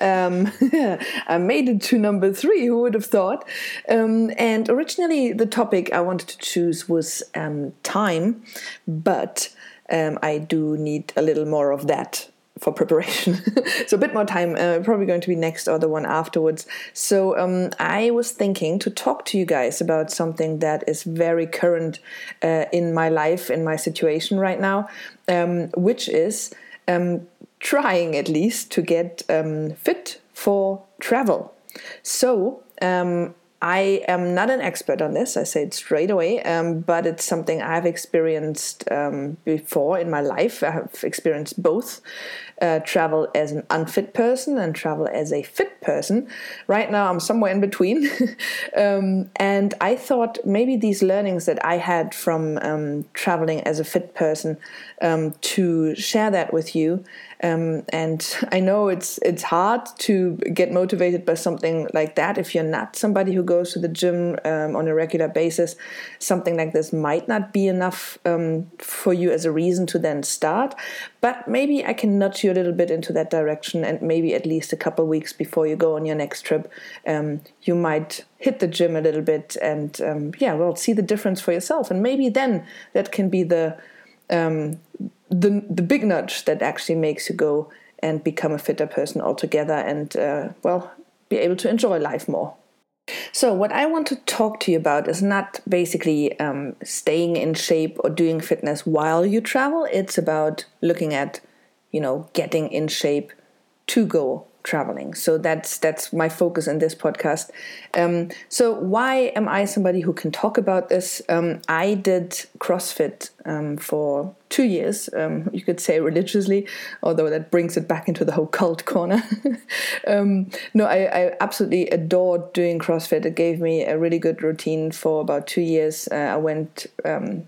Um, I made it to number three, who would have thought? Um, and originally, the topic I wanted to choose was um, time, but um, I do need a little more of that for preparation. so a bit more time, uh, probably going to be next or the one afterwards. So um, I was thinking to talk to you guys about something that is very current uh, in my life, in my situation right now, um, which is um, trying at least to get um, fit for travel. So um, I am not an expert on this, I say it straight away, um, but it's something I've experienced um, before in my life. I have experienced both uh, travel as an unfit person and travel as a fit person. Right now, I'm somewhere in between. um, and I thought maybe these learnings that I had from um, traveling as a fit person um, to share that with you. Um, and I know it's it's hard to get motivated by something like that if you're not somebody who goes to the gym um, on a regular basis. Something like this might not be enough um, for you as a reason to then start. But maybe I can nudge you a little bit into that direction, and maybe at least a couple weeks before you go on your next trip, um, you might hit the gym a little bit and um, yeah, well, see the difference for yourself, and maybe then that can be the um, the the big nudge that actually makes you go and become a fitter person altogether, and uh, well, be able to enjoy life more. So, what I want to talk to you about is not basically um, staying in shape or doing fitness while you travel. It's about looking at, you know, getting in shape to go traveling. So that's that's my focus in this podcast. Um, so why am I somebody who can talk about this? Um, I did CrossFit um, for two years. Um, you could say religiously, although that brings it back into the whole cult corner. Um, no, I, I, absolutely adored doing CrossFit. It gave me a really good routine for about two years. Uh, I went um,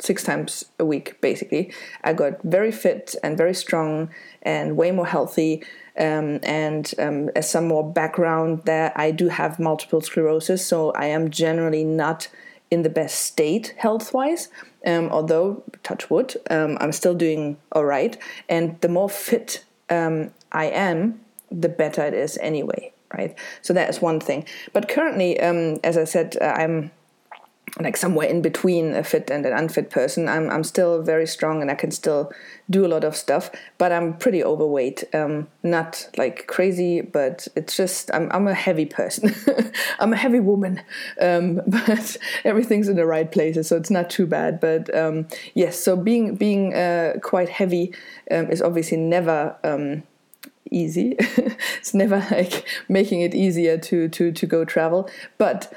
six times a week basically i got very fit and very strong and way more healthy um, and um, as some more background there, I do have multiple sclerosis, so I am generally not in the best state health wise. Um, although, touch wood, um, I'm still doing all right. And the more fit um, I am, the better it is anyway, right? So that is one thing. But currently, um, as I said, uh, I'm like somewhere in between a fit and an unfit person. I'm I'm still very strong and I can still do a lot of stuff, but I'm pretty overweight. Um, not like crazy, but it's just I'm I'm a heavy person. I'm a heavy woman, um, but everything's in the right places, so it's not too bad. But um, yes, so being being uh, quite heavy um, is obviously never um, easy. it's never like making it easier to to to go travel, but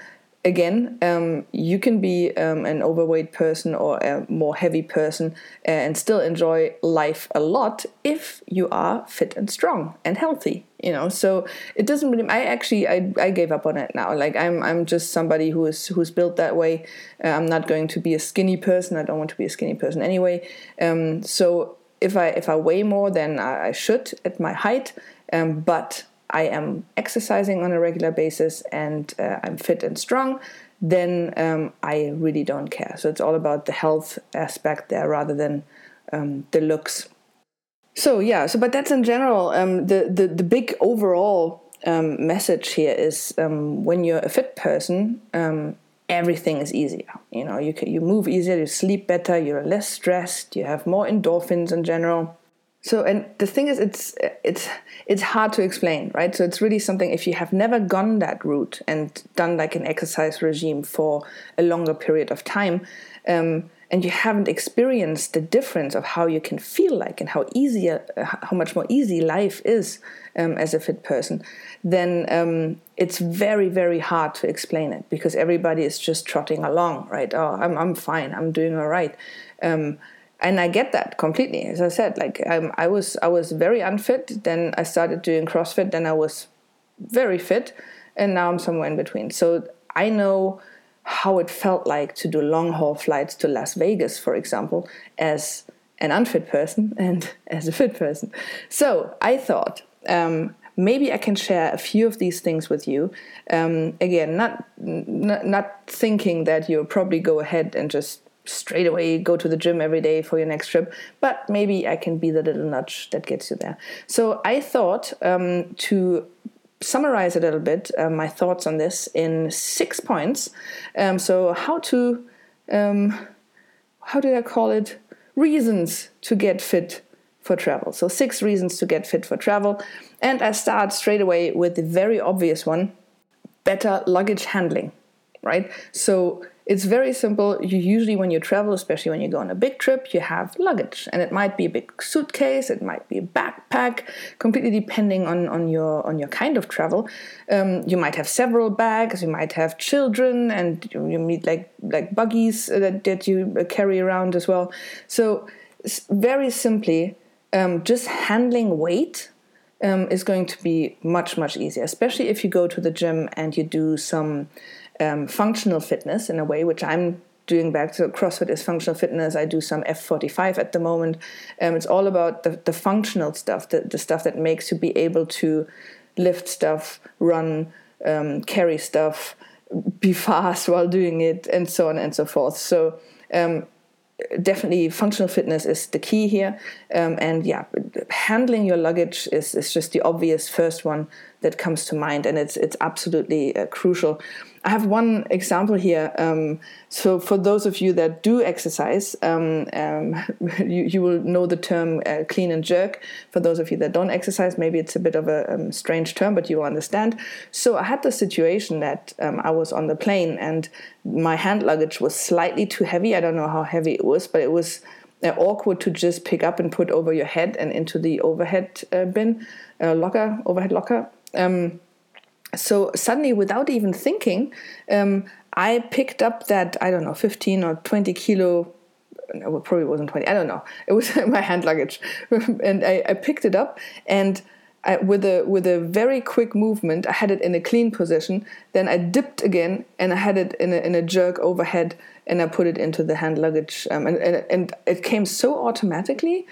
again, um, you can be um, an overweight person or a more heavy person and still enjoy life a lot if you are fit and strong and healthy. You know, so it doesn't really. I actually I, I gave up on it now. Like I'm I'm just somebody who is who's built that way. Uh, I'm not going to be a skinny person. I don't want to be a skinny person anyway. Um, so if I if I weigh more than I, I should at my height, um, but I am exercising on a regular basis and uh, I'm fit and strong, then um, I really don't care. So it's all about the health aspect there rather than um, the looks. So yeah, so but that's in general um, the, the the big overall um, message here is um, when you're a fit person, um, everything is easier. You know, you can, you move easier, you sleep better, you're less stressed, you have more endorphins in general. So, and the thing is, it's it's it's hard to explain, right? So it's really something if you have never gone that route and done like an exercise regime for a longer period of time, um, and you haven't experienced the difference of how you can feel like and how easy, uh, how much more easy life is um, as a fit person, then um, it's very very hard to explain it because everybody is just trotting along, right? Oh, I'm I'm fine, I'm doing all right. And I get that completely. As I said, like um, I was, I was very unfit. Then I started doing CrossFit. Then I was very fit, and now I'm somewhere in between. So I know how it felt like to do long haul flights to Las Vegas, for example, as an unfit person and as a fit person. So I thought um, maybe I can share a few of these things with you. Um, again, not, not not thinking that you'll probably go ahead and just straight away go to the gym every day for your next trip, but maybe I can be the little nudge that gets you there. So I thought um, to summarize a little bit uh, my thoughts on this in six points. Um, so how to um, how did I call it? Reasons to get fit for travel. So six reasons to get fit for travel, and I start straight away with the very obvious one: better luggage handling. Right. So it's very simple. You usually, when you travel, especially when you go on a big trip, you have luggage, and it might be a big suitcase, it might be a backpack, completely depending on, on your on your kind of travel. Um, you might have several bags. You might have children, and you, you meet like like buggies that, that you carry around as well. So, very simply, um, just handling weight um, is going to be much much easier, especially if you go to the gym and you do some um, functional fitness in a way, which I'm doing back to CrossFit is functional fitness. I do some F45 at the moment. Um, it's all about the, the functional stuff, the, the stuff that makes you be able to lift stuff, run, um, carry stuff, be fast while doing it, and so on and so forth. So, um, definitely functional fitness is the key here. Um, and yeah, handling your luggage is, is just the obvious first one that comes to mind, and it's, it's absolutely uh, crucial. I have one example here. Um, so, for those of you that do exercise, um, um, you, you, will know the term uh, clean and jerk. For those of you that don't exercise, maybe it's a bit of a um, strange term, but you will understand. So, I had the situation that um, I was on the plane and my hand luggage was slightly too heavy. I don't know how heavy it was, but it was uh, awkward to just pick up and put over your head and into the overhead uh, bin, uh, locker, overhead locker. Um, so suddenly, without even thinking, um, I picked up that I don't know, 15 or 20 kilo. It probably wasn't 20. I don't know. It was my hand luggage, and I, I, picked it up and. I, with a with a very quick movement, I had it in a clean position. Then I dipped again, and I had it in a, in a jerk overhead, and I put it into the hand luggage. Um, and, and and it came so automatically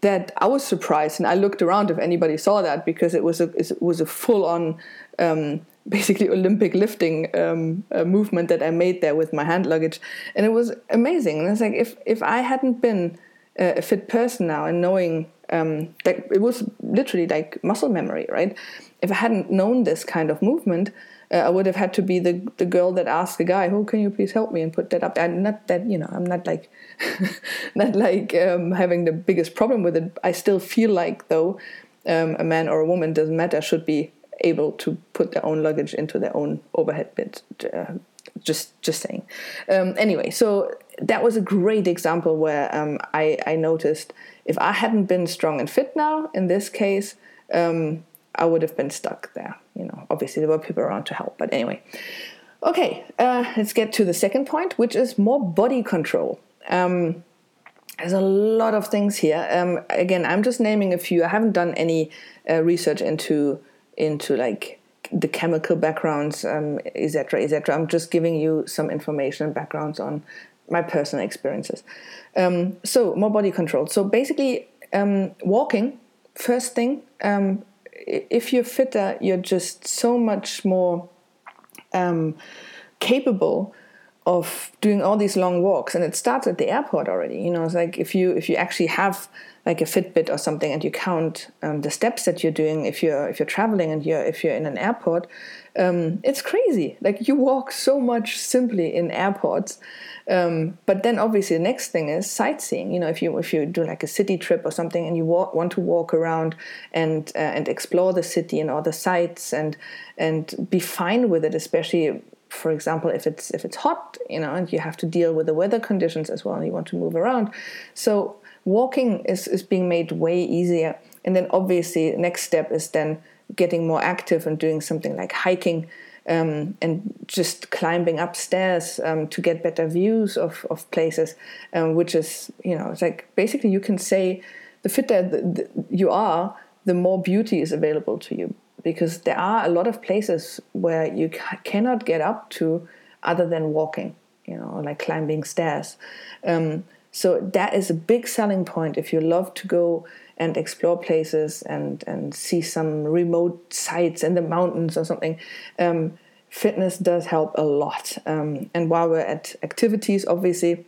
that I was surprised, and I looked around if anybody saw that because it was a it was a full on um, basically Olympic lifting um, movement that I made there with my hand luggage, and it was amazing. And it's like if if I hadn't been a fit person now and knowing um, that it was literally like muscle memory, right? If I hadn't known this kind of movement, uh, I would have had to be the the girl that asked the guy, "Oh, can you please help me and put that up?" I'm not that you know, I'm not like not like um, having the biggest problem with it. I still feel like though um, a man or a woman doesn't matter should be able to put their own luggage into their own overhead bin. Uh, just just saying. Um, anyway, so that was a great example where um, I, I noticed if I hadn't been strong and fit now in this case, um, I would have been stuck there. You know, obviously there were people around to help, but anyway. Okay, uh, let's get to the second point, which is more body control. Um, there's a lot of things here. Um, again, I'm just naming a few. I haven't done any uh, research into into like the chemical backgrounds, um, etc., etc. I'm just giving you some information and backgrounds on my personal experiences. Um, so more body control. So basically, um, walking. First thing, um, if you're fitter, you're just so much more um, capable of doing all these long walks and it starts at the airport already you know it's like if you if you actually have like a fitbit or something and you count um, the steps that you're doing if you're if you're traveling and you're if you're in an airport um, it's crazy. Like you walk so much simply in airports um, but then obviously the next thing is sightseeing you know if you if you do like a city trip or something and you walk, want to walk around and uh, and explore the city and all the sights and and be fine with it especially for example, if it's if it's hot, you know, and you have to deal with the weather conditions as well, and you want to move around. So walking is, is being made way easier. And then obviously, next step is then getting more active and doing something like hiking um, and just climbing upstairs um, to get better views of, of places, um, which is, you know, it's like basically you can say the fitter you are, the more beauty is available to you because there are a lot of places where you cannot get up to other than walking, you know, like climbing stairs. Um, so that is a big selling point if you love to go and explore places and and see some remote sites in the mountains or something. Um, fitness does help a lot. Um, and while we're at activities, obviously,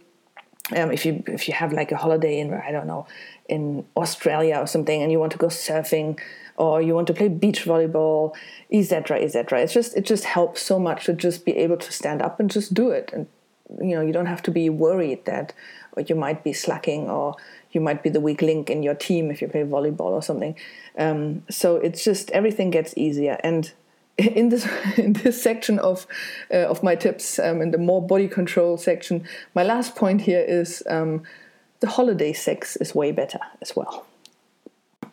um, if you if you have like a holiday in I don't know in Australia or something, and you want to go surfing or you want to play beach volleyball, etc., etc. It's just it just helps so much to just be able to stand up and just do it, and you know you don't have to be worried that you might be slacking or you might be the weak link in your team if you play volleyball or something. Um, so it's just everything gets easier and in this in this section of uh, of my tips um, in the more body control section my last point here is um, the holiday sex is way better as well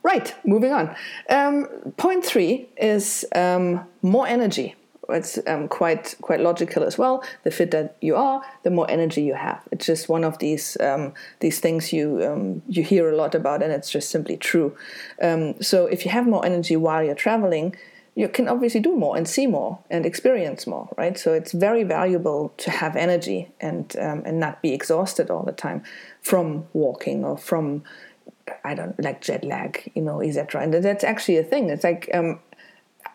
right moving on um, point three is um, more energy it's um, quite quite logical as well. The fitter you are, the more energy you have. It's just one of these um, these things you you hear a lot about, and it's just simply true. So if you have more energy while you're traveling, you can obviously do more and see more and experience more, right? So it's very valuable to have energy and um, and not be exhausted all the time from walking or from I don't like jet lag, you know, etc. And that's actually a thing. It's like um,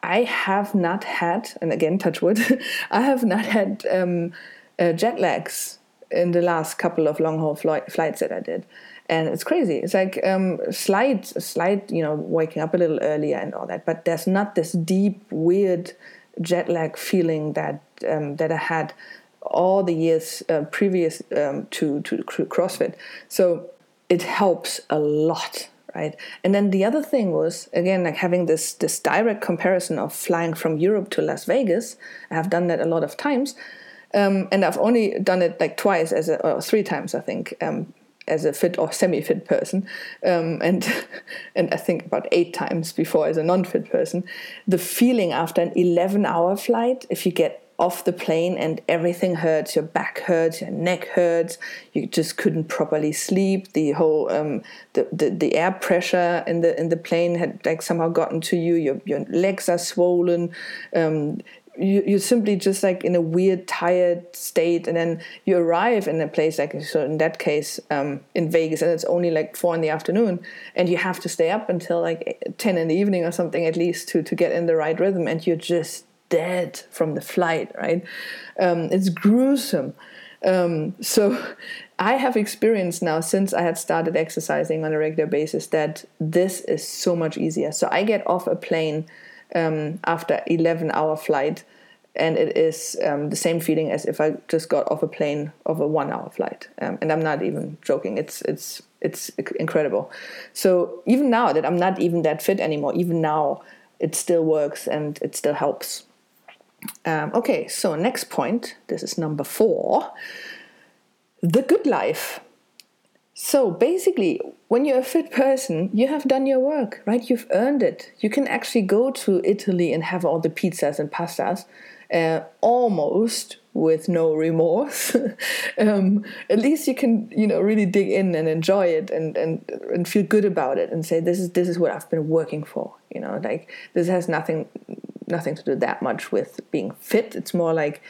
I have not had, and again, touch wood, I have not had um, uh, jet lags in the last couple of long haul flight, flights that I did. And it's crazy. It's like um, slight, slight, you know, waking up a little earlier and all that. But there's not this deep, weird jet lag feeling that um, that I had all the years uh, previous um, to to CrossFit. So it helps a lot right? And then the other thing was again like having this this direct comparison of flying from Europe to Las Vegas. I have done that a lot of times, um, and I've only done it like twice as a or three times I think. Um, as a fit or semi-fit person, um, and and I think about eight times before as a non-fit person, the feeling after an eleven-hour flight, if you get off the plane and everything hurts your back hurts your neck hurts you just couldn't properly sleep the whole um, the, the, the air pressure in the in the plane had like somehow gotten to you your, your legs are swollen um, you, you're simply just like in a weird tired state and then you arrive in a place like so in that case um, in vegas and it's only like four in the afternoon and you have to stay up until like 10 in the evening or something at least to to get in the right rhythm and you're just dead from the flight, right? Um, it's gruesome. Um, so I have experienced now since I had started exercising on a regular basis that this is so much easier. So I get off a plane um, after 11 hour flight and it is um, the same feeling as if I just got off a plane of a one hour flight. Um, and I'm not even joking. It's, it's, it's incredible. So even now that I'm not even that fit anymore, even now it still works and it still helps. Um, okay, so next point, this is number four the good life. So basically, when you're a fit person, you have done your work, right? You've earned it. You can actually go to Italy and have all the pizzas and pastas uh, almost with no remorse. um, at least you can, you know, really dig in and enjoy it and, and and feel good about it and say this is this is what I've been working for. You know, like this has nothing nothing to do that much with being fit. It's more like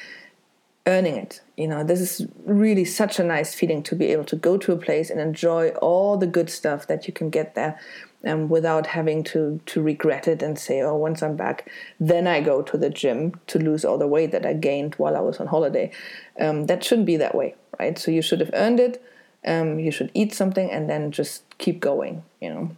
earning it. You know, this is really such a nice feeling to be able to go to a place and enjoy all the good stuff that you can get there. Um, without having to to regret it and say, oh, once I'm back, then I go to the gym to lose all the weight that I gained while I was on holiday. Um, that shouldn't be that way, right? So you should have earned it. Um, you should eat something and then just keep going. You know.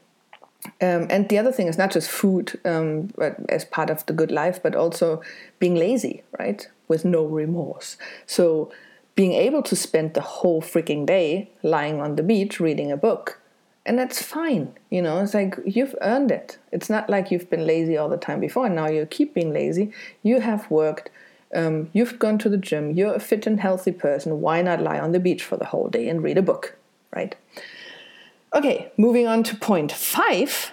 Um, and the other thing is not just food um, as part of the good life, but also being lazy, right? With no remorse. So being able to spend the whole freaking day lying on the beach reading a book. And that's fine, you know, it's like you've earned it. It's not like you've been lazy all the time before and now you keep being lazy. You have worked, um, you've gone to the gym, you're a fit and healthy person. Why not lie on the beach for the whole day and read a book, right? Okay, moving on to point five.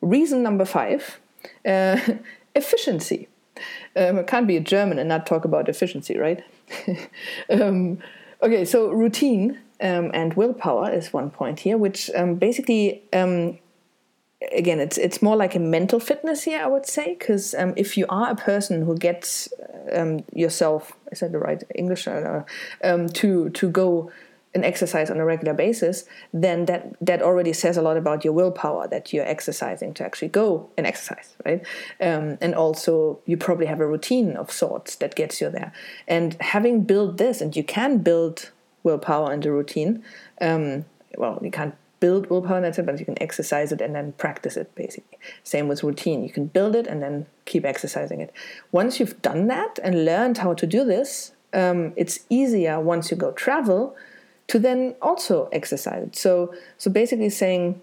Reason number five uh, efficiency. Um, it can't be a German and not talk about efficiency, right? um, okay, so routine um, and willpower is one point here, which um, basically um, again, it's it's more like a mental fitness here, I would say, because um, if you are a person who gets yourself, is that the right English, to to go and exercise on a regular basis, then that that already says a lot about your willpower that you're exercising to actually go and exercise, right? Um, and also, you probably have a routine of sorts that gets you there. And having built this, and you can build willpower and a routine. Um, well, you can't build willpower in that but you can exercise it and then practice it basically. Same with routine. You can build it and then keep exercising it. Once you've done that and learned how to do this, um, it's easier once you go travel to then also exercise it. So, so basically saying,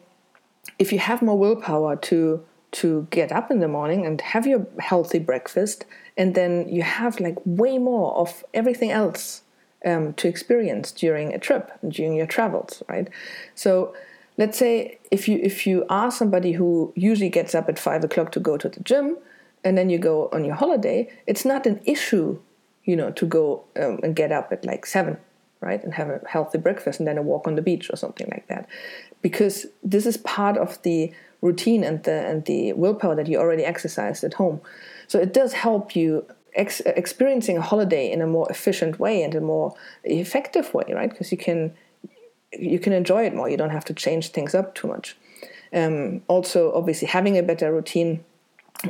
if you have more willpower to to get up in the morning and have your healthy breakfast, and then you have like way more of everything else um, to experience during a trip, during your travels, right? So let's say if you if you are somebody who usually gets up at five o'clock to go to the gym, and then you go on your holiday, it's not an issue, you know, to go um, and get up at like seven, right, and have a healthy breakfast and then a walk on the beach or something like that, because this is part of the routine and the and the willpower that you already exercised at home. So it does help you ex- experiencing a holiday in a more efficient way and a more effective way, right? Because you can you can enjoy it more. You don't have to change things up too much. Um, also, obviously, having a better routine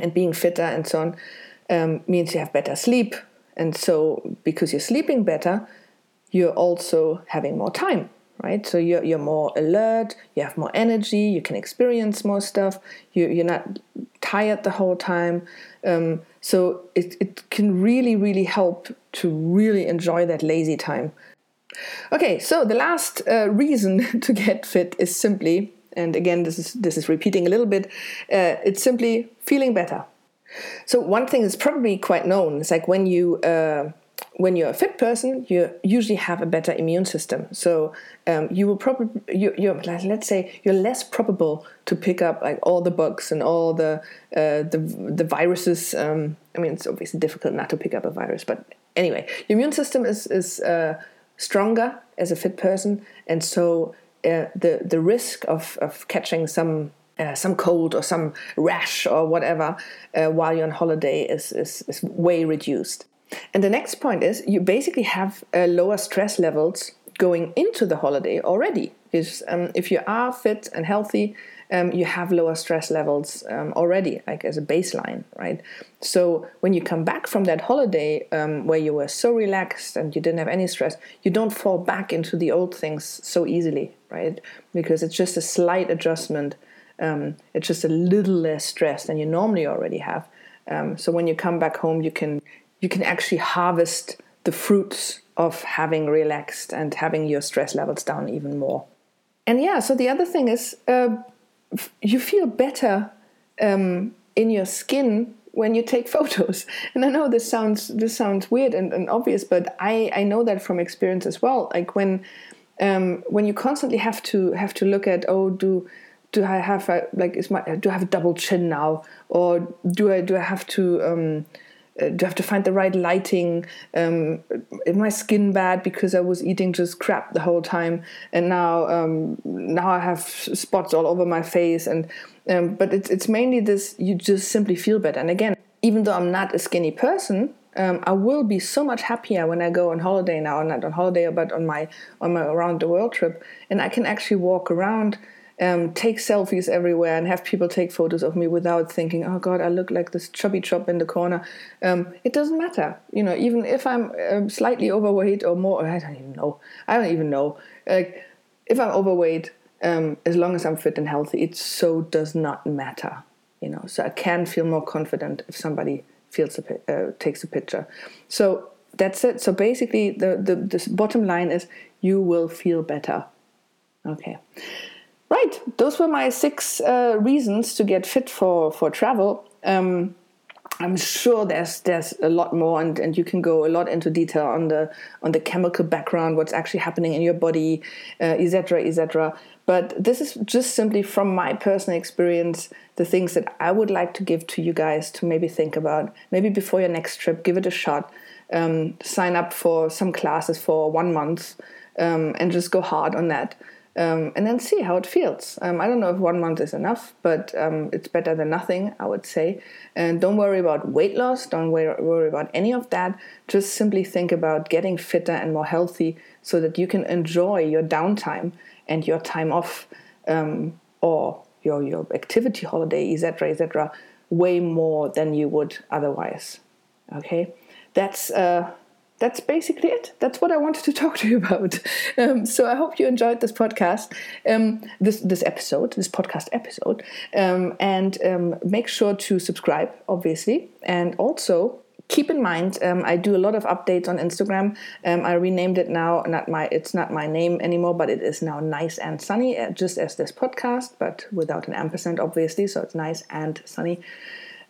and being fitter and so on um, means you have better sleep. And so, because you're sleeping better, you're also having more time, right? So you're, you're more alert, you have more energy, you can experience more stuff, you, you're not tired the whole time. Um, so it, it can really, really help to really enjoy that lazy time. Okay, so the last uh, reason to get fit is simply, and again, this is this is repeating a little bit. Uh, it's simply feeling better. So one thing is probably quite known. It's like when you uh, when you're a fit person, you usually have a better immune system. So um, you will probably you, you're let's say you're less probable to pick up like all the bugs and all the uh, the the viruses. Um, I mean, it's obviously difficult not to pick up a virus, but anyway, your immune system is is uh, stronger as a fit person, and so uh, the the risk of of catching some uh, some cold or some rash or whatever uh, while you're on holiday is, is, is way reduced. And the next point is you basically have uh, lower stress levels going into the holiday already. Because um, if you are fit and healthy, um, you have lower stress levels um, already, like as a baseline, right? So when you come back from that holiday um, where you were so relaxed and you didn't have any stress, you don't fall back into the old things so easily, right? Because it's just a slight adjustment. Um, it's just a little less stress than you normally already have. Um, so when you come back home, you can you can actually harvest the fruits of having relaxed and having your stress levels down even more. And yeah, so the other thing is uh, you feel better um, in your skin when you take photos. And I know this sounds this sounds weird and, and obvious, but I, I know that from experience as well. Like when um, when you constantly have to have to look at oh do do I have a, like is my do I have a double chin now or do I do I have to um, uh, do I have to find the right lighting? Um, is my skin bad because I was eating just crap the whole time, and now um, now I have spots all over my face. And um, but it's it's mainly this: you just simply feel better. And again, even though I'm not a skinny person, um, I will be so much happier when I go on holiday now, not on holiday, but on my on my around the world trip, and I can actually walk around um, take selfies everywhere and have people take photos of me without thinking, oh God, I look like this chubby chop in the corner. Um, it doesn't matter. You know, even if I'm um, slightly overweight or more, I don't even know. I don't even know. Like, if I'm overweight, um, as long as I'm fit and healthy, it so does not matter. You know, so I can feel more confident if somebody feels a, uh, takes a picture. So that's it. So basically, the, the, the bottom line is you will feel better. Okay. Right, those were my six uh, reasons to get fit for for travel. Um, I'm sure there's there's a lot more, and, and you can go a lot into detail on the on the chemical background, what's actually happening in your body, etc., uh, etc. Et but this is just simply from my personal experience, the things that I would like to give to you guys to maybe think about. Maybe before your next trip, give it a shot. Um, sign up for some classes for one month um, and just go hard on that um, and then see how it feels. Um, I don't know if one month is enough, but um, it's better than nothing, I would say. And don't worry about weight loss, don't worry about any of that. Just simply think about getting fitter and more healthy so that you can enjoy your downtime and your time off um, or your, your activity holiday, etc., etc., way more than you would otherwise. Okay, that's uh, that's basically it. That's what I wanted to talk to you about. Um, so I hope you enjoyed this podcast, um, this this episode, this podcast episode, um, and um, make sure to subscribe, obviously, and also keep in mind um, I do a lot of updates on Instagram. Um, I renamed it now. Not my it's not my name anymore, but it is now Nice and Sunny, uh, just as this podcast, but without an ampersand, obviously. So it's Nice and Sunny.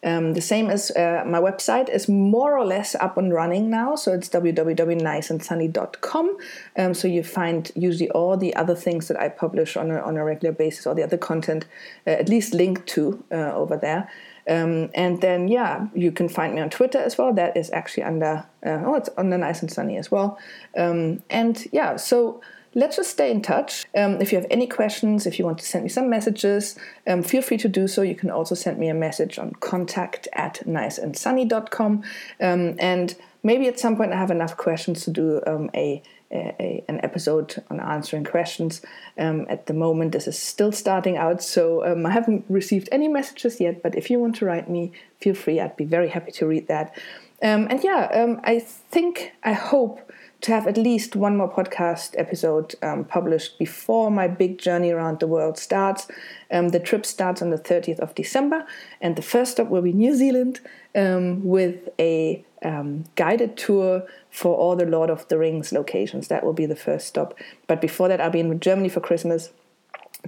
Um, the same as uh, my website is more or less up and running now, so it's www.niceandsunny.com. Um, so you find usually all the other things that I publish on a, on a regular basis, or the other content, uh, at least linked to uh, over there. Um, and then, yeah, you can find me on Twitter as well. That is actually under, uh, oh, it's under Nice and Sunny as well. Um, and yeah, so let's just stay in touch. Um, if you have any questions, if you want to send me some messages, um, feel free to do so. You can also send me a message on contact at niceandsunny.com. Um, and maybe at some point I have enough questions to do um, a, a, an episode on answering questions. Um, at the moment, this is still starting out, so um, I haven't received any messages yet. But if you want to write me, feel free. I'd be very happy to read that. and yeah, I think, I hope to have at least one more podcast episode um, published before my big journey around the world starts. Um, the trip starts on the 30th of December, and the first stop will be New Zealand um, with a um, guided tour for all the Lord of the Rings locations. That will be the first stop. But before that, I'll be in Germany for Christmas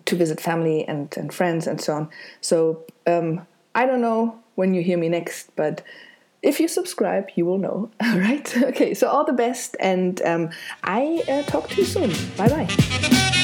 to visit family and, and friends and so on. So um, I don't know when you hear me next, but if you subscribe, you will know. All right. Okay. So all the best, and um, I uh, talk to you soon. Bye bye.